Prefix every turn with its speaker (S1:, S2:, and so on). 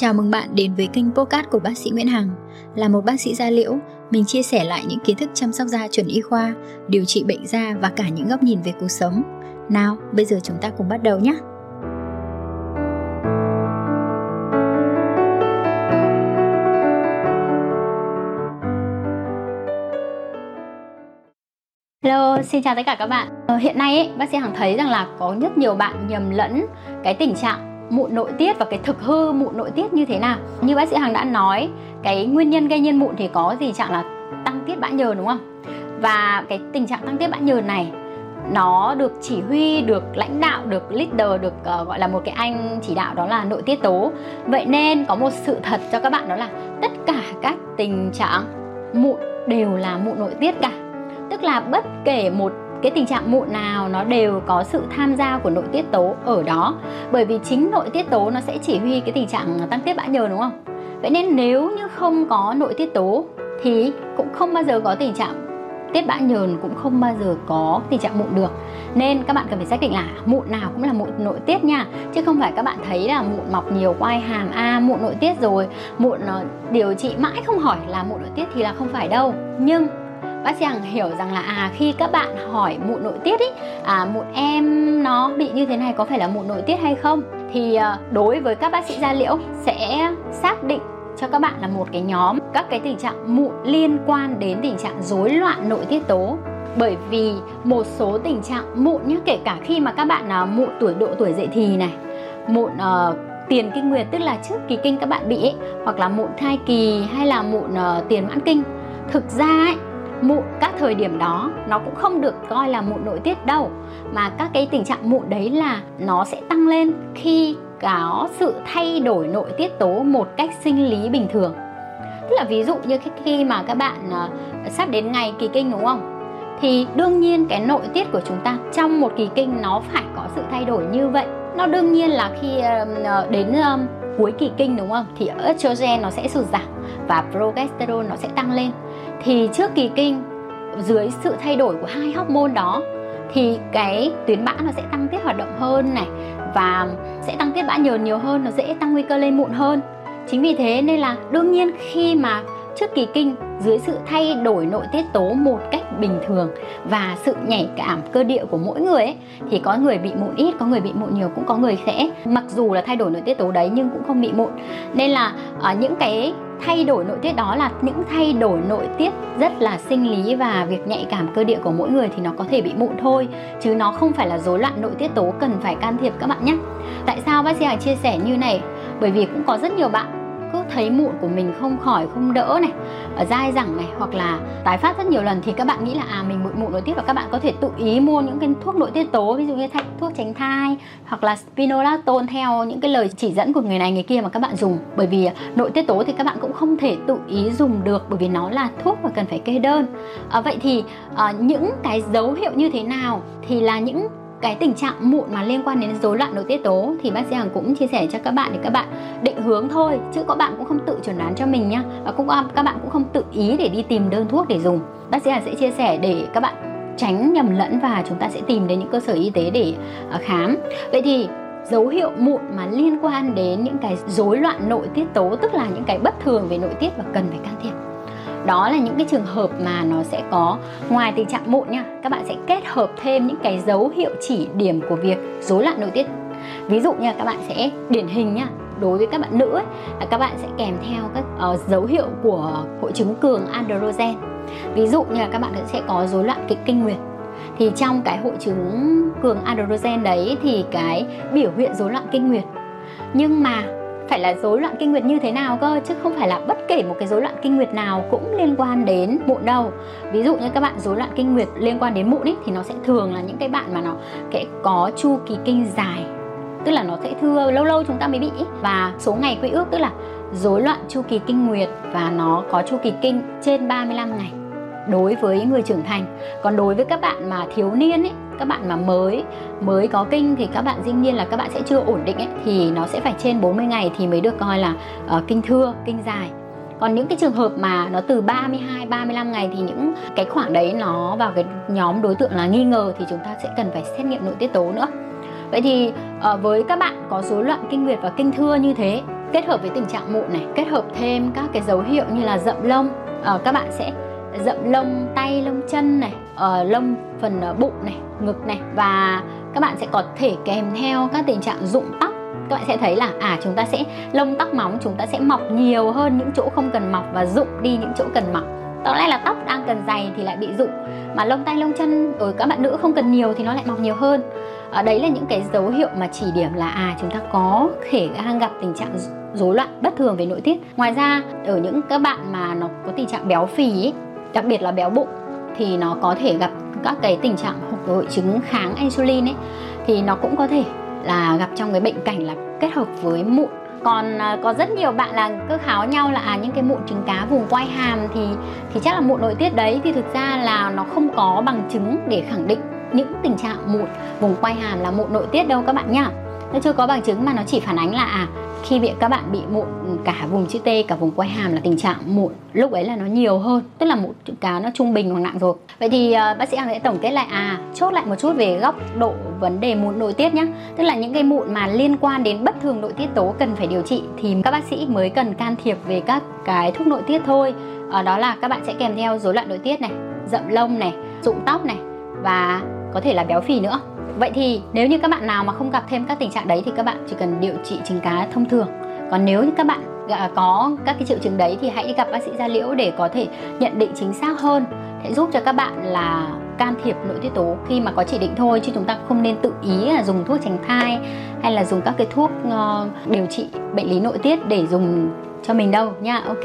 S1: Chào mừng bạn đến với kênh podcast của bác sĩ Nguyễn Hằng. Là một bác sĩ da liễu, mình chia sẻ lại những kiến thức chăm sóc da chuẩn y khoa, điều trị bệnh da và cả những góc nhìn về cuộc sống. Nào, bây giờ chúng ta cùng bắt đầu nhé.
S2: Hello, xin chào tất cả các bạn. Ờ, hiện nay ấy, bác sĩ Hằng thấy rằng là có rất nhiều bạn nhầm lẫn cái tình trạng mụn nội tiết và cái thực hư mụn nội tiết như thế nào. Như bác sĩ hằng đã nói cái nguyên nhân gây nhân mụn thì có gì trạng là tăng tiết bã nhờn đúng không? Và cái tình trạng tăng tiết bã nhờn này nó được chỉ huy được lãnh đạo được leader được uh, gọi là một cái anh chỉ đạo đó là nội tiết tố. Vậy nên có một sự thật cho các bạn đó là tất cả các tình trạng mụn đều là mụn nội tiết cả. Tức là bất kể một cái tình trạng mụn nào nó đều có sự tham gia của nội tiết tố ở đó. Bởi vì chính nội tiết tố nó sẽ chỉ huy cái tình trạng tăng tiết bã nhờn đúng không? Vậy nên nếu như không có nội tiết tố thì cũng không bao giờ có tình trạng tiết bã nhờn cũng không bao giờ có tình trạng mụn được. Nên các bạn cần phải xác định là mụn nào cũng là mụn nội tiết nha. Chứ không phải các bạn thấy là mụn mọc nhiều quai hàm a à, mụn nội tiết rồi mụn ờ, điều trị mãi không hỏi là mụn nội tiết thì là không phải đâu. Nhưng bác sĩ hằng hiểu rằng là à khi các bạn hỏi mụn nội tiết ý à mụn em nó bị như thế này có phải là mụn nội tiết hay không? Thì ờ, đối với các bác sĩ da liễu sẽ xác định cho các bạn là một cái nhóm các cái tình trạng mụn liên quan đến tình trạng rối loạn nội tiết tố. Bởi vì một số tình trạng mụn nhé kể cả khi mà các bạn là mụn tuổi độ tuổi dậy thì này mụn uh, tiền kinh nguyệt tức là trước kỳ kinh các bạn bị ấy, hoặc là mụn thai kỳ hay là mụn uh, tiền mãn kinh thực ra ấy mụn, các thời điểm đó nó cũng không được coi là mụn nội tiết đâu. Mà các cái tình trạng mụn đấy là nó sẽ tăng lên khi có sự thay đổi nội tiết tố một cách sinh lý bình thường. Tức là ví dụ như khi mà các bạn ờ, sắp đến ngày kỳ kinh đúng không? Thì đương nhiên cái nội tiết của chúng ta trong một kỳ kinh nó phải có sự thay đổi như vậy. Nó đương nhiên là khi ờ, ờ, đến cuối kỳ kinh đúng không? Thì estrogen nó sẽ sụt giảm và progesterone nó sẽ tăng lên thì trước kỳ kinh, dưới sự thay đổi của hai hormone đó, thì cái tuyến bã nó sẽ tăng tiết hoạt động hơn này, và sẽ tăng tiết bã nhờn nhiều hơn, nó dễ tăng nguy cơ lên mụn hơn. Chính vì thế nên là đương nhiên khi mà trước kỳ kinh, dưới sự thay đổi nội tiết tố một cách bình thường và sự nhạy cảm cơ địa của mỗi người ấy, thì có người bị mụn ít, có người bị mụn nhiều, cũng có người sẽ, mặc dù là thay đổi nội tiết tố đấy nhưng cũng không bị mụn. Nên là ở những cái thay đổi nội tiết đó là những thay đổi nội tiết rất là sinh lý và việc nhạy cảm cơ địa của mỗi người thì nó có thể bị mụn thôi, chứ nó không phải là rối loạn nội tiết tố cần phải can thiệp các bạn nhé. Tại sao bác sĩ hằng chia sẻ như này? Bởi vì cũng có rất nhiều bạn cứ thấy mụn của mình không khỏi không đỡ này ở dai dẳng này hoặc là tái phát rất nhiều lần thì các bạn nghĩ là à mình mụn mụn nội tiết và các bạn có thể tự ý mua những cái thuốc nội tiết tố ví dụ như thuốc tránh thai hoặc là spironolactone theo những cái lời chỉ dẫn của người này người kia mà các bạn dùng. Bởi vì à, nội tiết tố thì các bạn cũng không thể tự ý dùng được bởi vì nó là thuốc và cần phải kê đơn. À, vậy thì à, những cái dấu hiệu như thế nào thì là những cái tình trạng mụn mà liên quan đến rối loạn nội tiết tố thì bác sĩ Hằng cũng chia sẻ cho các bạn để các bạn định hướng thôi, chứ các bạn cũng không tự chuẩn đoán cho mình nhá. Và cũng à, các bạn cũng không tự ý để đi tìm đơn thuốc để dùng. Bác sĩ Hằng sẽ chia sẻ để các bạn tránh nhầm lẫn và chúng ta sẽ tìm đến những cơ sở y tế để à, khám. Vậy thì dấu hiệu mụn mà liên quan đến những cái rối loạn nội tiết tố, tức là những cái bất thường về nội tiết và cần phải can thiệp đó là những cái trường hợp mà nó sẽ có. Ngoài tình trạng mụn nha các bạn sẽ kết hợp thêm những cái dấu hiệu chỉ điểm của việc rối loạn nội tiết. Ví dụ như các bạn sẽ điển hình nha đối với các bạn nữ ấy, là các bạn sẽ kèm theo các uh, dấu hiệu của hội chứng cường androgen. Ví dụ như là các bạn sẽ có rối loạn kịch kinh nguyệt. Thì trong cái hội chứng cường androgen đấy thì cái biểu hiện rối loạn kinh nguyệt. Nhưng mà phải là rối loạn kinh nguyệt như thế nào cơ? Chứ không phải là bất kể một cái rối loạn kinh nguyệt nào cũng liên quan đến mụn đâu. Ví dụ như các bạn rối loạn kinh nguyệt liên quan đến mụn ấy thì nó sẽ thường là những cái bạn mà nó sẽ có chu kỳ kinh dài. Tức là nó sẽ thưa, lâu lâu chúng ta mới bị và số ngày quy ước tức là rối loạn chu kỳ kinh nguyệt và nó có chu kỳ kinh trên 35 ngày đối với người trưởng thành. Còn đối với các bạn mà thiếu niên ấy các bạn mà mới mới có kinh thì các bạn dĩ nhiên là các bạn sẽ chưa ổn định ấy thì nó sẽ phải trên 40 ngày thì mới được coi là uh, kinh thưa kinh dài. Còn những cái trường hợp mà nó từ 32 35 ngày thì những cái khoảng đấy nó vào cái nhóm đối tượng là nghi ngờ thì chúng ta sẽ cần phải xét nghiệm nội tiết tố nữa. Vậy thì uh, với các bạn có rối loạn kinh nguyệt và kinh thưa như thế kết hợp với tình trạng mụn này kết hợp thêm các cái dấu hiệu như là rậm lông uh, các bạn sẽ rậm lông tay lông chân này ở lông phần ờ, bụng này ngực này. Và các bạn sẽ có thể kèm theo các tình trạng rụng tóc. Các bạn sẽ thấy là à chúng ta sẽ lông tóc móng chúng ta sẽ mọc nhiều hơn những chỗ không cần mọc và rụng đi những chỗ cần mọc. Tóm lại là tóc đang cần dày thì lại bị rụng mà lông tay lông chân ở các bạn nữ không cần nhiều thì nó lại mọc nhiều hơn. À, đấy là những cái dấu hiệu mà chỉ điểm là à chúng ta có thể đang gặp tình trạng rối loạn bất thường về nội tiết. Ngoài ra ở những các bạn mà nó có tình trạng béo phì ấy, đặc biệt là béo bụng, thì nó có thể gặp các cái tình trạng hội chứng kháng insulin ấy. Thì nó cũng có thể là gặp trong cái bệnh cảnh là kết hợp với mụn. Còn à, có rất nhiều bạn là cứ kháo nhau là à những cái mụn trứng cá vùng quai hàm thì thì chắc là mụn nội tiết đấy. Thì thực ra là nó không có bằng chứng để khẳng định những tình trạng mụn vùng quai hàm là mụn nội tiết đâu các bạn nhá nó chưa có bằng chứng mà nó chỉ phản ánh là à khi bị các bạn bị mụn cả vùng chữ T cả vùng quai hàm là tình trạng mụn lúc ấy là nó nhiều hơn tức là mụn chữ cá nó trung bình hoặc nặng rồi. Vậy thì uh, bác sĩ Hằng sẽ tổng kết lại à chốt lại một chút về góc độ vấn đề mụn nội tiết nhé tức là những cái mụn mà liên quan đến bất thường nội tiết tố cần phải điều trị thì các bác sĩ mới cần can thiệp về các cái thuốc nội tiết thôi. Uh, đó là các bạn sẽ kèm theo rối loạn nội tiết này rậm lông này rụng tóc này và có thể là béo phì nữa. Vậy thì nếu như các bạn nào mà không gặp thêm các tình trạng đấy thì các bạn chỉ cần điều trị trứng cá thông thường. Còn nếu như các bạn à, có các cái triệu chứng đấy thì hãy đi gặp bác sĩ da liễu để có thể nhận định chính xác hơn. Sẽ giúp cho các bạn là can thiệp nội tiết tố khi mà có chỉ định thôi chứ chúng ta không nên tự ý là dùng thuốc tránh thai hay là dùng các cái thuốc uh, điều trị bệnh lý nội tiết để dùng cho mình đâu nha. Ok.